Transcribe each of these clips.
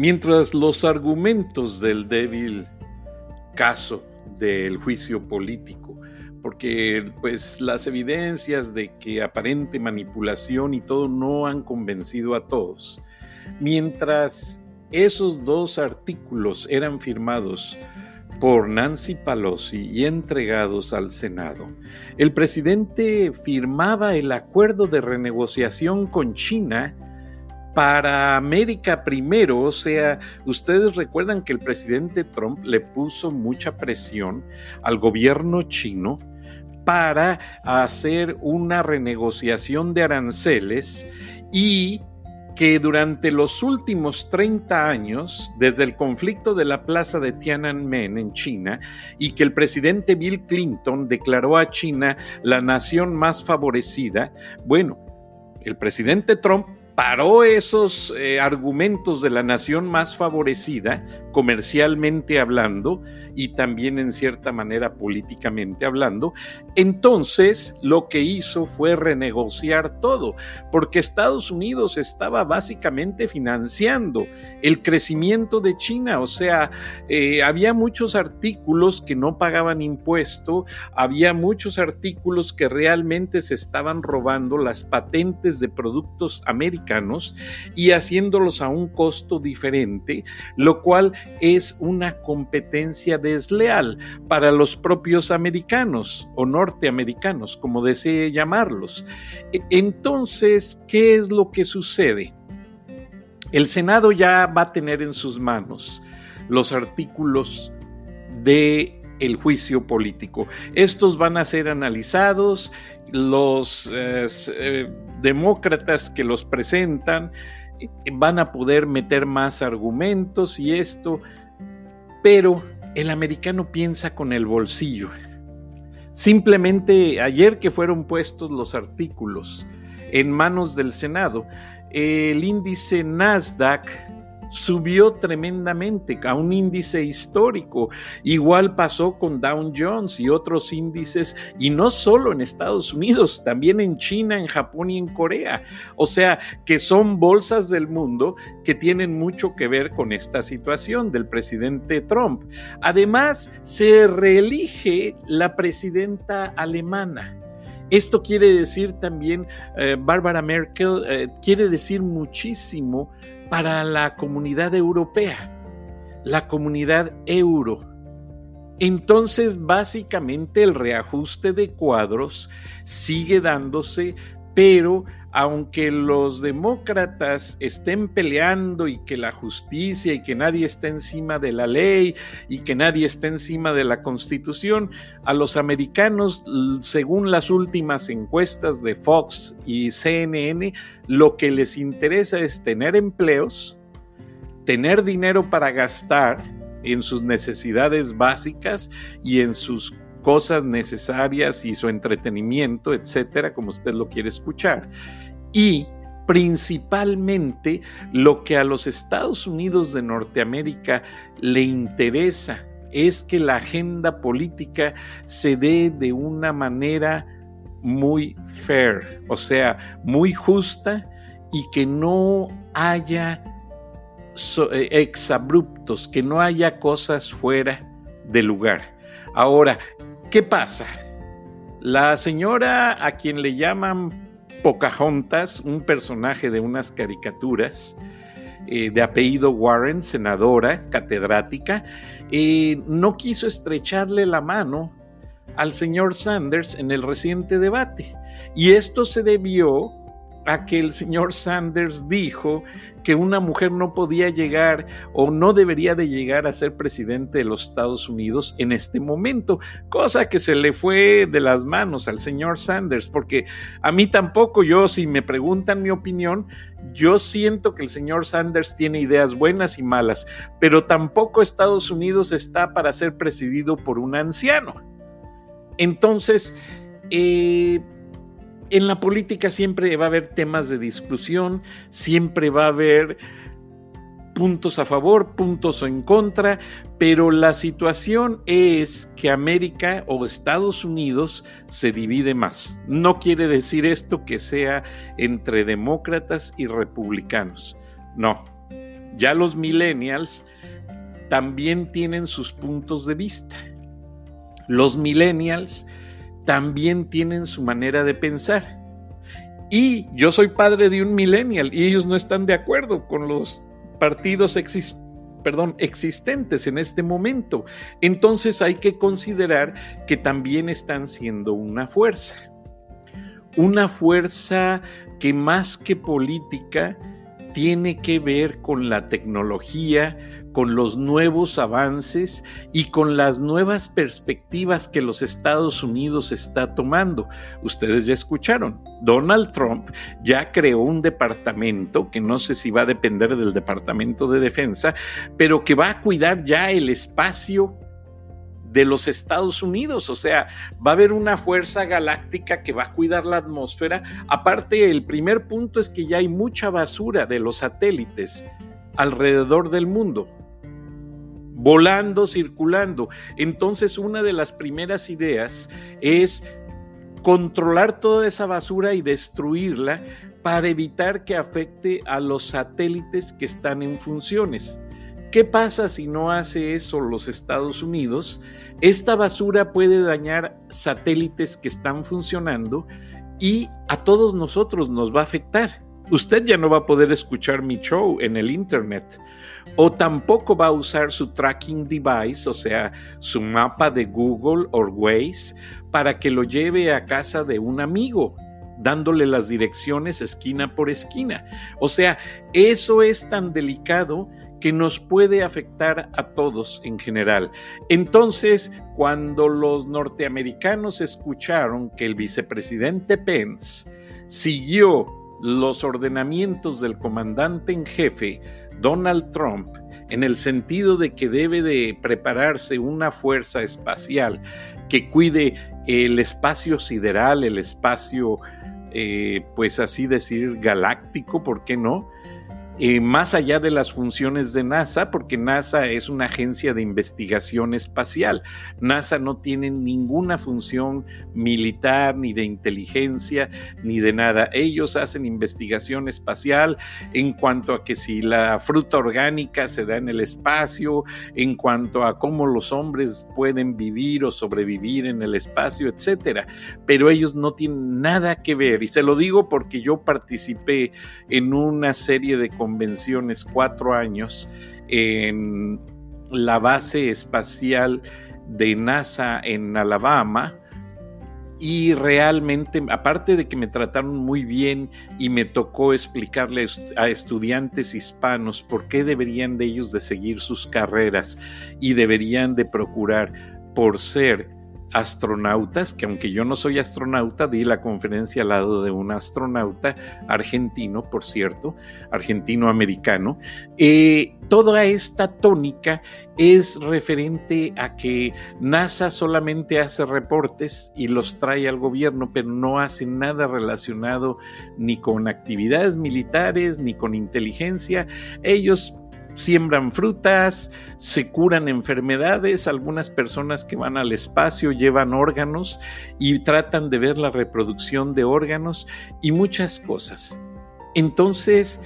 Mientras los argumentos del débil caso del juicio político, porque pues las evidencias de que aparente manipulación y todo no han convencido a todos. Mientras esos dos artículos eran firmados por Nancy Pelosi y entregados al Senado, el presidente firmaba el acuerdo de renegociación con China para América primero, o sea, ustedes recuerdan que el presidente Trump le puso mucha presión al gobierno chino para hacer una renegociación de aranceles y que durante los últimos 30 años, desde el conflicto de la plaza de Tiananmen en China, y que el presidente Bill Clinton declaró a China la nación más favorecida, bueno, el presidente Trump paró esos eh, argumentos de la nación más favorecida, comercialmente hablando, y también en cierta manera políticamente hablando, entonces lo que hizo fue renegociar todo, porque Estados Unidos estaba básicamente financiando el crecimiento de China, o sea, eh, había muchos artículos que no pagaban impuesto, había muchos artículos que realmente se estaban robando las patentes de productos americanos y haciéndolos a un costo diferente, lo cual es una competencia desleal para los propios americanos o norteamericanos, como desee llamarlos. E, entonces, ¿qué es lo que sucede? El Senado ya va a tener en sus manos los artículos de el juicio político. Estos van a ser analizados, los eh, eh, demócratas que los presentan van a poder meter más argumentos y esto, pero el americano piensa con el bolsillo. Simplemente ayer que fueron puestos los artículos en manos del Senado, el índice Nasdaq subió tremendamente a un índice histórico. Igual pasó con Dow Jones y otros índices, y no solo en Estados Unidos, también en China, en Japón y en Corea. O sea, que son bolsas del mundo que tienen mucho que ver con esta situación del presidente Trump. Además, se reelige la presidenta alemana. Esto quiere decir también, eh, Bárbara Merkel, eh, quiere decir muchísimo para la comunidad europea, la comunidad euro. Entonces, básicamente el reajuste de cuadros sigue dándose, pero aunque los demócratas estén peleando y que la justicia y que nadie esté encima de la ley y que nadie esté encima de la constitución, a los americanos, según las últimas encuestas de Fox y CNN, lo que les interesa es tener empleos, tener dinero para gastar en sus necesidades básicas y en sus cosas necesarias y su entretenimiento, etcétera, como usted lo quiere escuchar. Y principalmente lo que a los Estados Unidos de Norteamérica le interesa es que la agenda política se dé de una manera muy fair, o sea, muy justa y que no haya eh, exabruptos, que no haya cosas fuera de lugar. Ahora, ¿qué pasa? La señora a quien le llaman Pocahontas, un personaje de unas caricaturas, eh, de apellido Warren, senadora, catedrática, eh, no quiso estrecharle la mano al señor Sanders en el reciente debate. Y esto se debió a que el señor Sanders dijo que una mujer no podía llegar o no debería de llegar a ser presidente de los Estados Unidos en este momento, cosa que se le fue de las manos al señor Sanders, porque a mí tampoco, yo si me preguntan mi opinión, yo siento que el señor Sanders tiene ideas buenas y malas, pero tampoco Estados Unidos está para ser presidido por un anciano. Entonces, eh, en la política siempre va a haber temas de discusión, siempre va a haber puntos a favor, puntos en contra, pero la situación es que América o Estados Unidos se divide más. No quiere decir esto que sea entre demócratas y republicanos. No, ya los millennials también tienen sus puntos de vista. Los millennials también tienen su manera de pensar. Y yo soy padre de un millennial y ellos no están de acuerdo con los partidos perdón, existentes en este momento. Entonces hay que considerar que también están siendo una fuerza. Una fuerza que más que política tiene que ver con la tecnología, con los nuevos avances y con las nuevas perspectivas que los Estados Unidos está tomando. Ustedes ya escucharon, Donald Trump ya creó un departamento que no sé si va a depender del Departamento de Defensa, pero que va a cuidar ya el espacio de los Estados Unidos, o sea, va a haber una fuerza galáctica que va a cuidar la atmósfera. Aparte, el primer punto es que ya hay mucha basura de los satélites alrededor del mundo volando, circulando. Entonces, una de las primeras ideas es controlar toda esa basura y destruirla para evitar que afecte a los satélites que están en funciones. ¿Qué pasa si no hace eso los Estados Unidos? Esta basura puede dañar satélites que están funcionando y a todos nosotros nos va a afectar. Usted ya no va a poder escuchar mi show en el Internet o tampoco va a usar su tracking device, o sea, su mapa de Google o Waze, para que lo lleve a casa de un amigo dándole las direcciones esquina por esquina. O sea, eso es tan delicado que nos puede afectar a todos en general. Entonces, cuando los norteamericanos escucharon que el vicepresidente Pence siguió los ordenamientos del comandante en jefe, Donald Trump, en el sentido de que debe de prepararse una fuerza espacial que cuide el espacio sideral, el espacio, eh, pues así decir, galáctico, ¿por qué no? Más allá de las funciones de NASA, porque NASA es una agencia de investigación espacial. NASA no tiene ninguna función militar, ni de inteligencia, ni de nada. Ellos hacen investigación espacial en cuanto a que si la fruta orgánica se da en el espacio, en cuanto a cómo los hombres pueden vivir o sobrevivir en el espacio, etcétera. Pero ellos no tienen nada que ver, y se lo digo porque yo participé en una serie de convenciones cuatro años en la base espacial de NASA en Alabama. Y realmente, aparte de que me trataron muy bien y me tocó explicarle a estudiantes hispanos por qué deberían de ellos de seguir sus carreras y deberían de procurar por ser astronautas, que aunque yo no soy astronauta, di la conferencia al lado de un astronauta argentino, por cierto, argentino-americano. Eh, toda esta tónica es referente a que NASA solamente hace reportes y los trae al gobierno, pero no hace nada relacionado ni con actividades militares ni con inteligencia. Ellos siembran frutas, se curan enfermedades, algunas personas que van al espacio llevan órganos y tratan de ver la reproducción de órganos y muchas cosas. Entonces,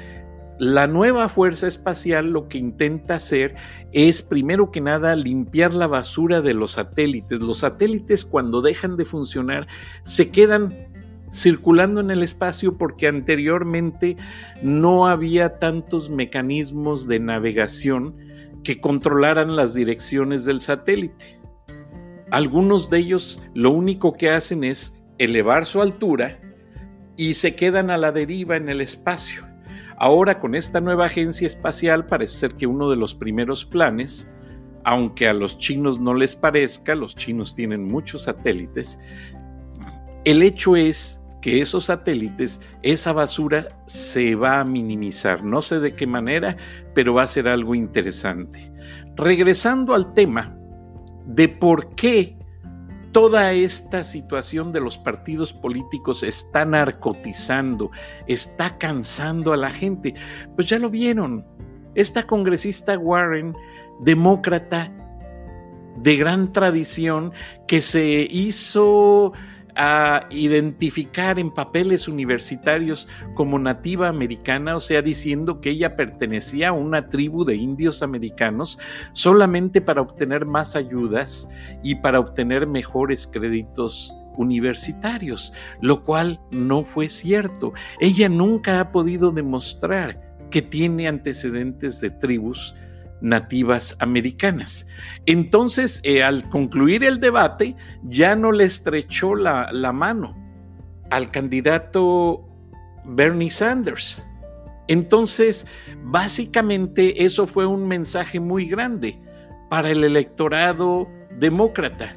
la nueva fuerza espacial lo que intenta hacer es, primero que nada, limpiar la basura de los satélites. Los satélites cuando dejan de funcionar se quedan circulando en el espacio porque anteriormente no había tantos mecanismos de navegación que controlaran las direcciones del satélite. Algunos de ellos lo único que hacen es elevar su altura y se quedan a la deriva en el espacio. Ahora con esta nueva agencia espacial parece ser que uno de los primeros planes, aunque a los chinos no les parezca, los chinos tienen muchos satélites, el hecho es que esos satélites, esa basura se va a minimizar. No sé de qué manera, pero va a ser algo interesante. Regresando al tema de por qué toda esta situación de los partidos políticos está narcotizando, está cansando a la gente, pues ya lo vieron. Esta congresista Warren, demócrata de gran tradición, que se hizo a identificar en papeles universitarios como nativa americana, o sea, diciendo que ella pertenecía a una tribu de indios americanos solamente para obtener más ayudas y para obtener mejores créditos universitarios, lo cual no fue cierto. Ella nunca ha podido demostrar que tiene antecedentes de tribus nativas americanas. Entonces, eh, al concluir el debate, ya no le estrechó la, la mano al candidato Bernie Sanders. Entonces, básicamente eso fue un mensaje muy grande para el electorado demócrata.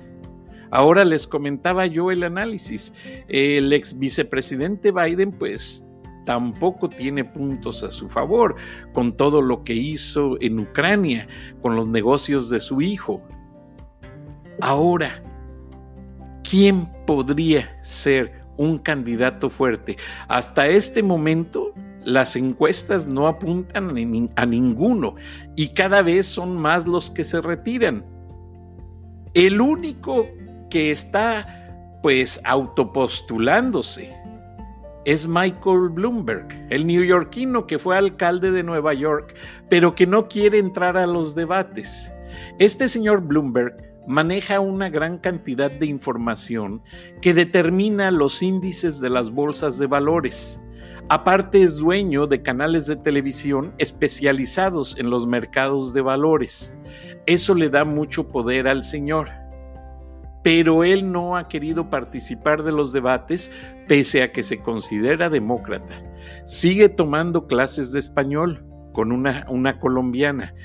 Ahora les comentaba yo el análisis. El ex vicepresidente Biden, pues tampoco tiene puntos a su favor con todo lo que hizo en Ucrania, con los negocios de su hijo. Ahora, ¿quién podría ser un candidato fuerte? Hasta este momento, las encuestas no apuntan a ninguno y cada vez son más los que se retiran. El único que está pues autopostulándose es Michael Bloomberg, el neoyorquino que fue alcalde de Nueva York, pero que no quiere entrar a los debates. Este señor Bloomberg maneja una gran cantidad de información que determina los índices de las bolsas de valores. Aparte es dueño de canales de televisión especializados en los mercados de valores. Eso le da mucho poder al señor pero él no ha querido participar de los debates pese a que se considera demócrata. Sigue tomando clases de español con una, una colombiana.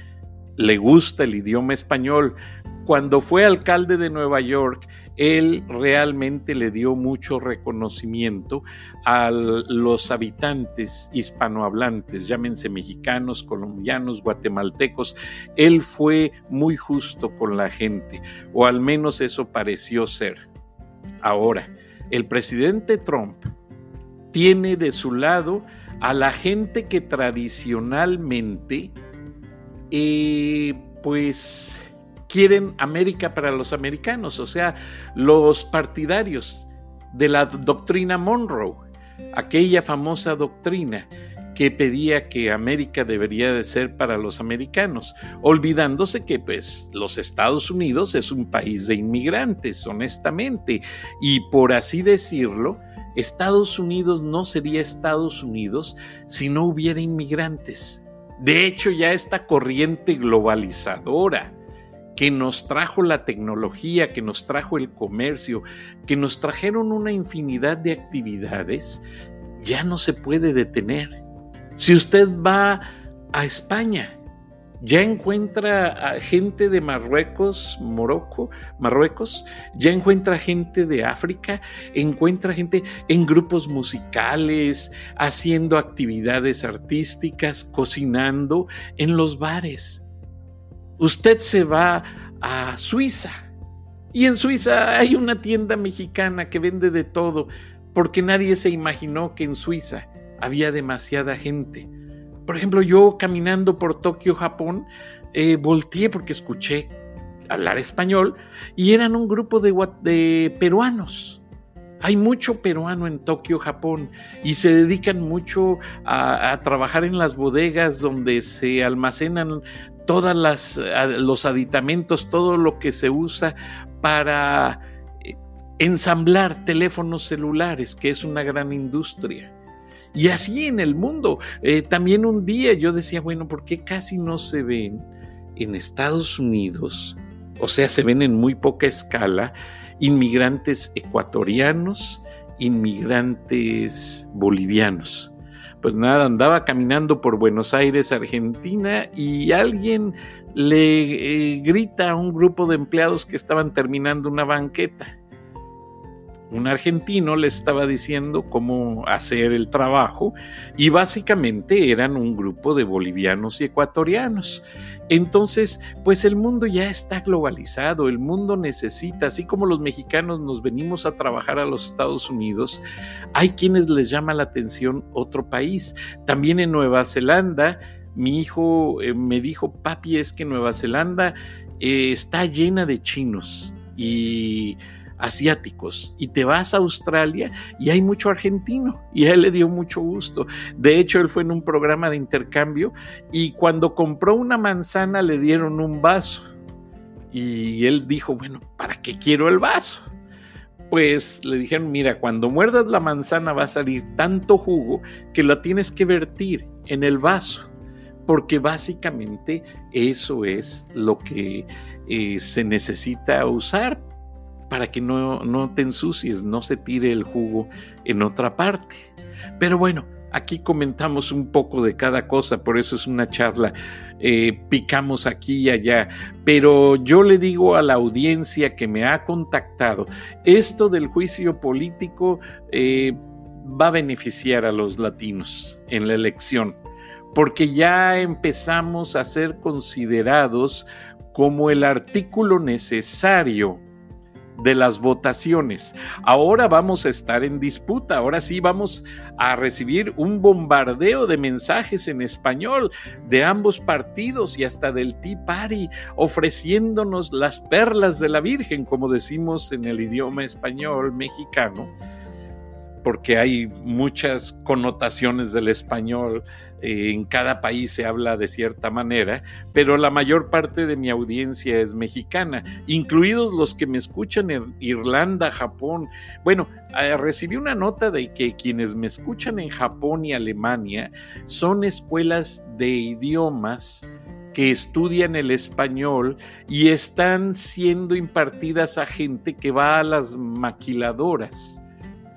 Le gusta el idioma español. Cuando fue alcalde de Nueva York, él realmente le dio mucho reconocimiento a los habitantes hispanohablantes, llámense mexicanos, colombianos, guatemaltecos. Él fue muy justo con la gente, o al menos eso pareció ser. Ahora, el presidente Trump tiene de su lado a la gente que tradicionalmente, eh, pues, quieren América para los americanos, o sea, los partidarios de la doctrina Monroe, aquella famosa doctrina que pedía que América debería de ser para los americanos, olvidándose que pues los Estados Unidos es un país de inmigrantes, honestamente, y por así decirlo, Estados Unidos no sería Estados Unidos si no hubiera inmigrantes. De hecho, ya esta corriente globalizadora que nos trajo la tecnología, que nos trajo el comercio, que nos trajeron una infinidad de actividades, ya no se puede detener. Si usted va a España, ya encuentra a gente de Marruecos, Morocco, Marruecos, ya encuentra gente de África, encuentra gente en grupos musicales, haciendo actividades artísticas, cocinando en los bares. Usted se va a Suiza y en Suiza hay una tienda mexicana que vende de todo, porque nadie se imaginó que en Suiza había demasiada gente. Por ejemplo, yo caminando por Tokio, Japón, eh, volteé porque escuché hablar español y eran un grupo de, de peruanos. Hay mucho peruano en Tokio, Japón, y se dedican mucho a, trabajar en las bodegas donde se almacenan todos los aditamentos, todo lo que se usa para eh, ensamblar teléfonos celulares, que es una gran industria. Y así en el mundo. Eh, también un día yo decía, bueno, ¿por qué casi no se ven en Estados Unidos? O sea, se ven en muy poca escala inmigrantes ecuatorianos, inmigrantes bolivianos pues nada, andaba caminando por Buenos Aires, Argentina, y alguien le eh, grita a un grupo de empleados que estaban terminando una banqueta. Un argentino le estaba diciendo cómo hacer el trabajo y básicamente eran un grupo de bolivianos y ecuatorianos. Entonces, pues el mundo ya está globalizado, el mundo necesita, así como los mexicanos nos venimos a trabajar a los Estados Unidos, hay quienes les llama la atención otro país. También en Nueva Zelanda, mi hijo eh, me dijo, papi, es que Nueva Zelanda eh, está llena de chinos y asiáticos y te vas a Australia y hay mucho argentino y a él le dio mucho gusto. De hecho, él fue en un programa de intercambio y cuando compró una manzana le dieron un vaso y él dijo, bueno, ¿para qué quiero el vaso? Pues le dijeron, mira, cuando muerdas la manzana va a salir tanto jugo que lo tienes que vertir en el vaso, porque básicamente eso es lo que eh, se necesita usar para que no, no te ensucies, no se tire el jugo en otra parte. Pero bueno, aquí comentamos un poco de cada cosa, por eso es una charla, eh, picamos aquí y allá, pero yo le digo a la audiencia que me ha contactado, esto del juicio político eh, va a beneficiar a los latinos en la elección, porque ya empezamos a ser considerados como el artículo necesario de las votaciones. Ahora vamos a estar en disputa, ahora sí vamos a recibir un bombardeo de mensajes en español de ambos partidos y hasta del Tea Party ofreciéndonos las perlas de la Virgen, como decimos en el idioma español mexicano porque hay muchas connotaciones del español, eh, en cada país se habla de cierta manera, pero la mayor parte de mi audiencia es mexicana, incluidos los que me escuchan en Irlanda, Japón. Bueno, eh, recibí una nota de que quienes me escuchan en Japón y Alemania son escuelas de idiomas que estudian el español y están siendo impartidas a gente que va a las maquiladoras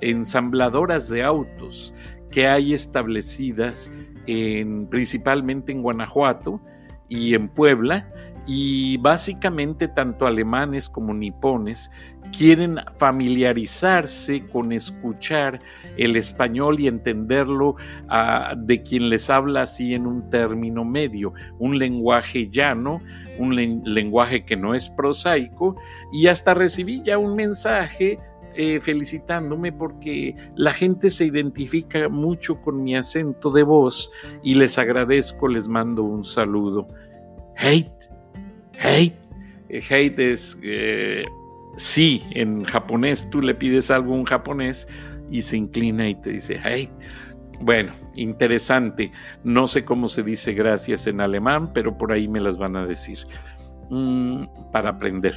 ensambladoras de autos que hay establecidas en, principalmente en Guanajuato y en Puebla, y básicamente tanto alemanes como nipones quieren familiarizarse con escuchar el español y entenderlo ah, de quien les habla así en un término medio, un lenguaje llano, un lenguaje que no es prosaico, y hasta recibí ya un mensaje eh, felicitándome porque la gente se identifica mucho con mi acento de voz y les agradezco, les mando un saludo. Hate, hate, eh, hate es eh, sí, en japonés tú le pides algo a un japonés y se inclina y te dice hate. Bueno, interesante. No sé cómo se dice gracias en alemán, pero por ahí me las van a decir mm, para aprender.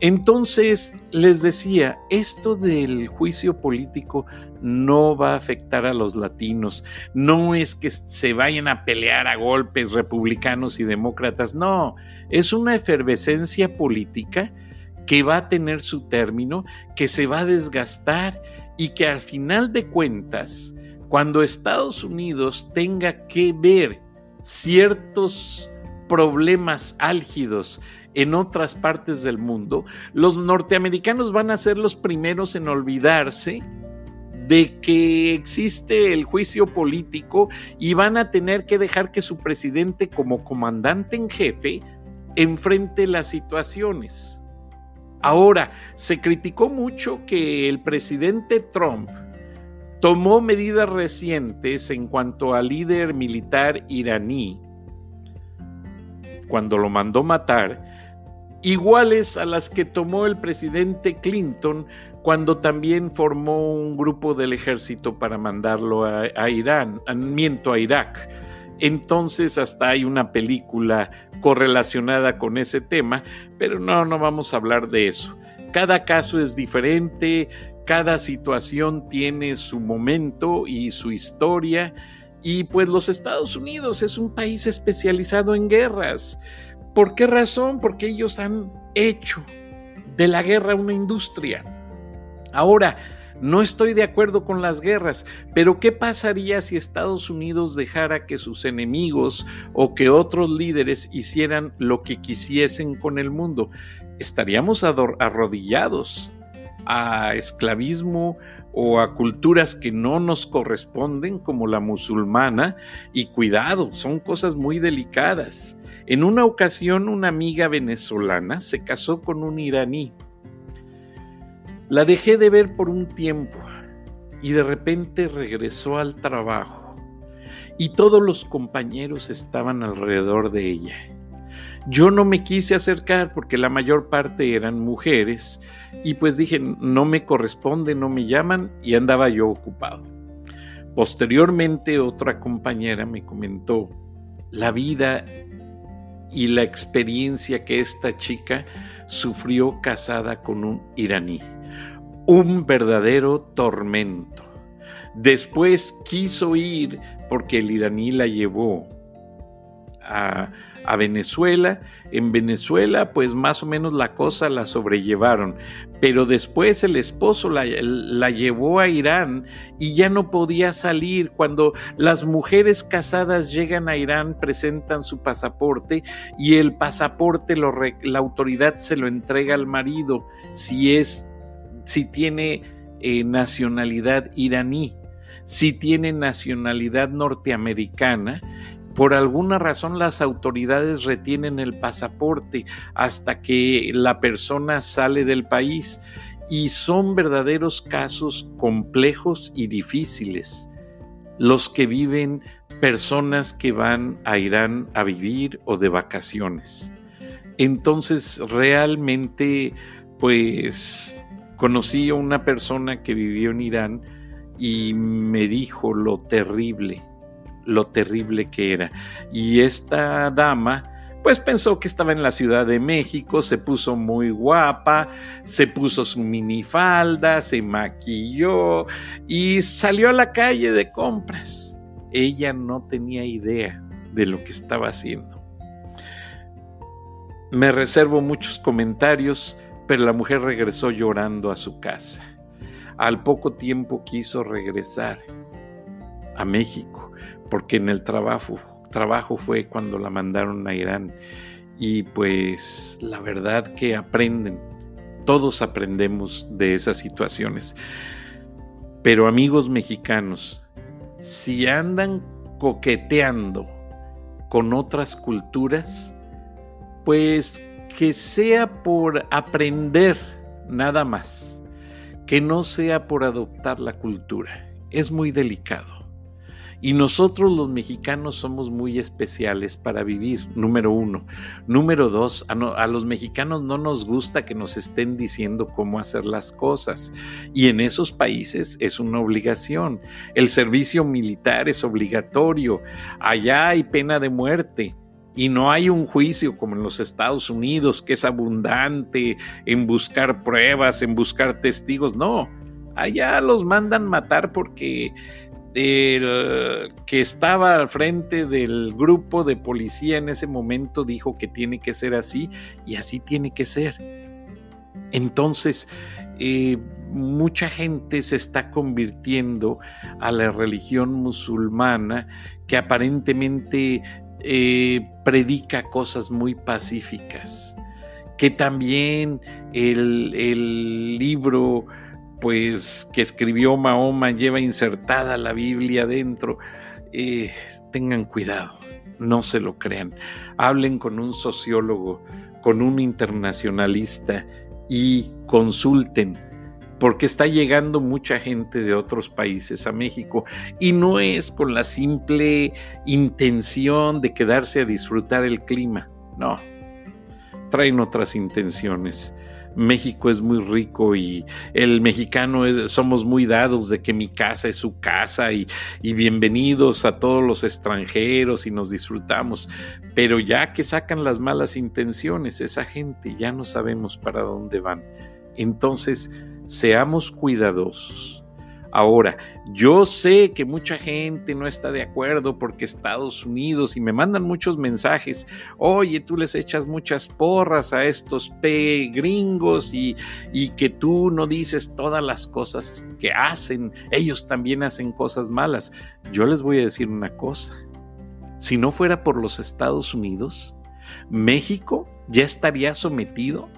Entonces, les decía, esto del juicio político no va a afectar a los latinos. No es que se vayan a pelear a golpes republicanos y demócratas, no, es una efervescencia política que va a tener su término, que se va a desgastar y que al final de cuentas, cuando Estados Unidos tenga que ver ciertos problemas álgidos en otras partes del mundo, los norteamericanos van a ser los primeros en olvidarse de que existe el juicio político y van a tener que dejar que su presidente como comandante en jefe enfrente las situaciones. Ahora, se criticó mucho que el presidente Trump tomó medidas recientes en cuanto al líder militar iraní cuando lo mandó matar iguales a las que tomó el presidente Clinton cuando también formó un grupo del ejército para mandarlo a, Irán, miento a Irak. Entonces hasta hay una película correlacionada con ese tema, pero no, no vamos a hablar de eso. Cada caso es diferente, cada situación tiene su momento y su historia, y pues los Estados Unidos es un país especializado en guerras. ¿Por qué razón? Porque ellos han hecho de la guerra una industria. Ahora, no estoy de acuerdo con las guerras, pero ¿qué pasaría si Estados Unidos dejara que sus enemigos o que otros líderes hicieran lo que quisiesen con el mundo? Estaríamos arrodillados a esclavismo o a culturas que no nos corresponden como la musulmana y cuidado, son cosas muy delicadas. En una ocasión una amiga venezolana se casó con un iraní. La dejé de ver por un tiempo y de repente regresó al trabajo y todos los compañeros estaban alrededor de ella. Yo no me quise acercar porque la mayor parte eran mujeres y pues dije, no me corresponde, no me llaman y andaba yo ocupado. Posteriormente otra compañera me comentó la vida y la experiencia que esta chica sufrió casada con un iraní. Un verdadero tormento. Después quiso ir porque el iraní la llevó a, a, Venezuela. En Venezuela, pues más o menos la cosa la sobrellevaron, pero después el esposo la, llevó a Irán y ya no podía salir. Cuando las mujeres casadas llegan a Irán, presentan su pasaporte y el pasaporte la autoridad se lo entrega al marido si es, si tiene eh, nacionalidad iraní. Si tiene nacionalidad norteamericana, por alguna razón las autoridades retienen el pasaporte hasta que la persona sale del país y son verdaderos casos complejos y difíciles los que viven personas que van a Irán a vivir o de vacaciones. Entonces realmente pues conocí a una persona que vivió en Irán y me dijo lo terrible, lo terrible que era. Y esta dama, pues pensó que estaba en la Ciudad de México, se puso muy guapa, se puso su minifalda, se maquilló y salió a la calle de compras. Ella no tenía idea de lo que estaba haciendo. Me reservo muchos comentarios, pero la mujer regresó llorando a su casa. Al poco tiempo quiso regresar a México, porque en el trabajo, trabajo fue cuando la mandaron a Irán. Y pues la verdad que aprenden, todos aprendemos de esas situaciones. Pero amigos mexicanos, si andan coqueteando con otras culturas, pues que sea por aprender nada más que no sea por adoptar la cultura. Es muy delicado. Y nosotros los mexicanos somos muy especiales para vivir, número uno. Número dos, a, los mexicanos no nos gusta que nos estén diciendo cómo hacer las cosas. Y en esos países es una obligación. El servicio militar es obligatorio. Allá hay pena de muerte. Y no hay un juicio como en los Estados Unidos que es abundante en buscar pruebas, en buscar testigos. No, allá los mandan matar porque el que estaba al frente del grupo de policía en ese momento dijo que tiene que ser así y así tiene que ser. Entonces, eh, mucha gente se está convirtiendo a la religión musulmana que aparentemente eh, predica cosas muy pacíficas, que también el, el libro pues que escribió Mahoma lleva insertada la Biblia dentro. Eh, tengan cuidado, no se lo crean. Hablen con un sociólogo, con un internacionalista y consulten porque está llegando mucha gente de otros países a México y no es con la simple intención de quedarse a disfrutar el clima, no, traen otras intenciones. México es muy rico y el mexicano somos muy dados de que mi casa es su casa y, y, bienvenidos a todos los extranjeros y nos disfrutamos. Pero ya que sacan las malas intenciones, esa gente ya no sabemos para dónde van. Entonces, seamos cuidadosos. Ahora, yo sé que mucha gente no está de acuerdo porque Estados Unidos y me mandan muchos mensajes, oye, tú les echas muchas porras a estos P gringos y, y que tú no dices todas las cosas que hacen, ellos también hacen cosas malas. Yo les voy a decir una cosa, si no fuera por los Estados Unidos, México ya estaría sometido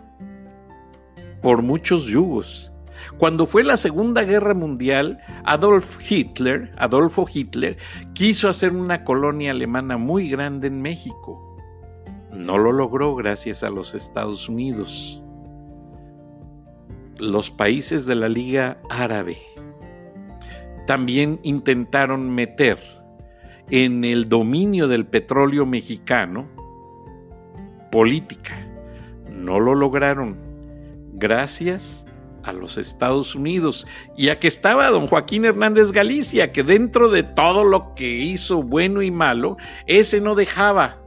por muchos yugos cuando fue la Segunda Guerra Mundial, Adolf Hitler, Adolfo Hitler, quiso hacer una colonia alemana muy grande en México. No lo logró gracias a los Estados Unidos. Los países de la Liga Árabe también intentaron meter en el dominio del petróleo mexicano política. No lo lograron. Gracias a los Estados Unidos y a que estaba don Joaquín Hernández Galicia, que dentro de todo lo que hizo bueno y malo, ese no dejaba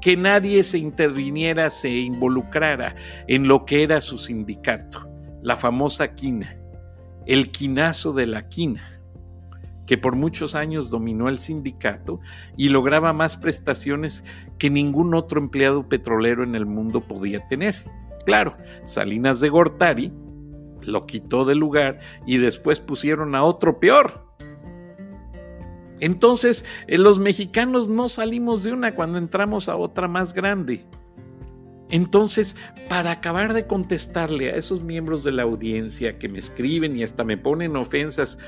que nadie se interviniera, se involucrara en lo que era su sindicato, la famosa quina, el quinazo de la quina que por muchos años dominó el sindicato y lograba más prestaciones que ningún otro empleado petrolero en el mundo podía tener. Claro, Salinas de Gortari lo quitó del lugar y después pusieron a otro peor. Entonces, eh, los mexicanos no salimos de una cuando entramos a otra más grande. Entonces, para acabar de contestarle a esos miembros de la audiencia que me escriben y hasta me ponen ofensas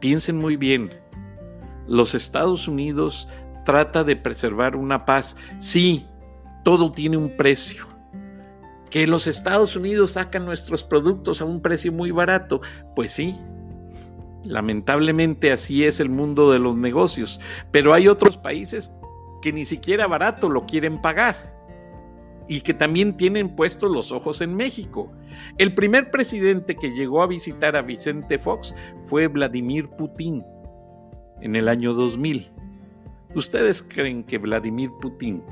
piensen muy bien, los Estados Unidos trata de preservar una paz. Sí, todo tiene un precio. Que los Estados Unidos sacan nuestros productos a un precio muy barato, pues sí. Lamentablemente así es el mundo de los negocios, pero hay otros países que ni siquiera barato lo quieren pagar y que también tienen puestos los ojos en México. El primer presidente que llegó a visitar a Vicente Fox fue Vladimir Putin en el año 2000. ¿Ustedes creen que Vladimir Putin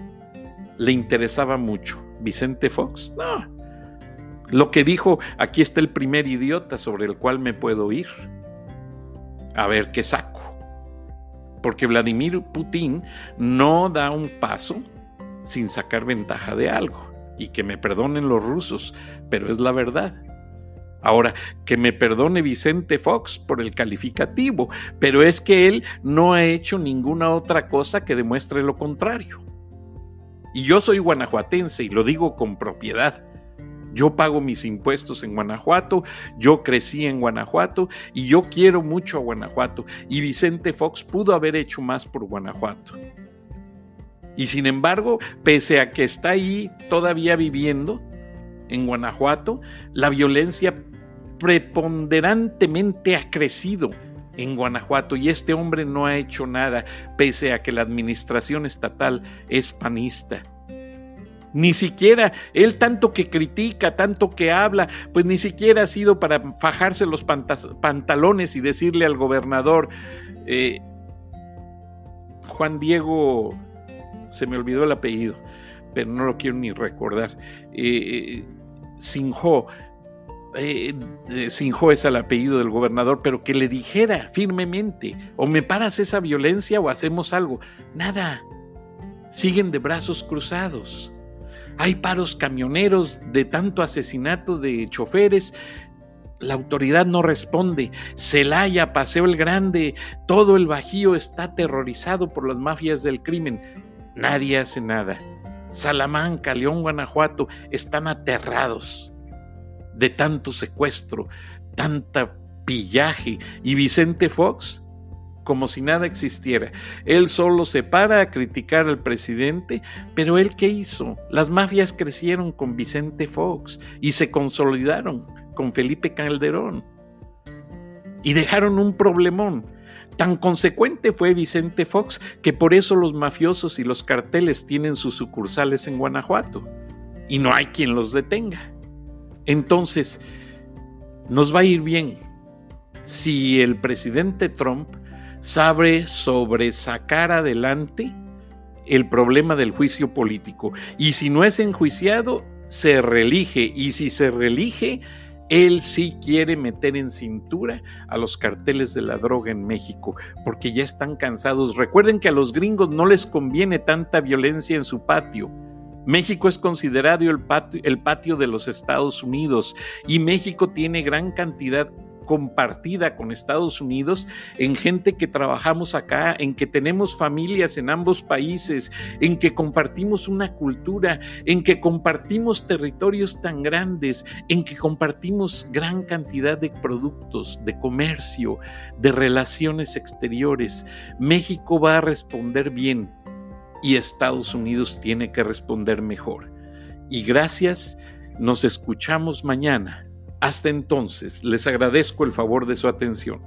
le interesaba mucho Vicente Fox? No. Lo que dijo, aquí está el primer idiota sobre el cual me puedo ir. A ver qué saco. Porque Vladimir Putin no da un paso sin sacar ventaja de algo. Y que me perdonen los rusos, pero es la verdad. Ahora, que me perdone Vicente Fox por el calificativo, pero es que él no ha hecho ninguna otra cosa que demuestre lo contrario. Y yo soy guanajuatense y lo digo con propiedad. Yo pago mis impuestos en Guanajuato, yo crecí en Guanajuato y yo quiero mucho a Guanajuato. Y Vicente Fox pudo haber hecho más por Guanajuato. Y sin embargo, pese a que está ahí todavía viviendo en Guanajuato, la violencia preponderantemente ha crecido en Guanajuato y este hombre no ha hecho nada, pese a que la administración estatal es panista. Ni siquiera él tanto que critica, tanto que habla, pues ni siquiera ha sido para fajarse los pantalones y decirle al gobernador, eh, Juan Diego se me olvidó el apellido, pero no lo quiero ni recordar. Eh, Sinjo, eh, eh, Sinjo es el apellido del gobernador, pero que le dijera firmemente, o me paras esa violencia o hacemos algo. Nada, siguen de brazos cruzados. Hay paros camioneros de tanto asesinato de choferes. La autoridad no responde. Celaya, Paseo el Grande, todo el Bajío está aterrorizado por las mafias del crimen. Nadie hace nada. Salamanca, León, Guanajuato están aterrados de tanto secuestro, tanta pillaje. Y Vicente Fox, como si nada existiera. Él solo se para a criticar al presidente, pero él qué hizo? Las mafias crecieron con Vicente Fox y se consolidaron con Felipe Calderón. Y dejaron un problemón Tan consecuente fue Vicente Fox que por eso los mafiosos y los carteles tienen sus sucursales en Guanajuato y no hay quien los detenga. Entonces, nos va a ir bien si el presidente Trump sabe sobresacar adelante el problema del juicio político. Y si no es enjuiciado, se reelige. Y si se reelige, él sí quiere meter en cintura a los carteles de la droga en México, porque ya están cansados. Recuerden que a los gringos no les conviene tanta violencia en su patio. México es considerado el patio, de los Estados Unidos y México tiene gran cantidad compartida con Estados Unidos, en gente que trabajamos acá, en que tenemos familias en ambos países, en que compartimos una cultura, en que compartimos territorios tan grandes, en que compartimos gran cantidad de productos, de comercio, de relaciones exteriores. México va a responder bien y Estados Unidos tiene que responder mejor. Y gracias, nos escuchamos mañana hasta entonces, les agradezco el favor de su atención.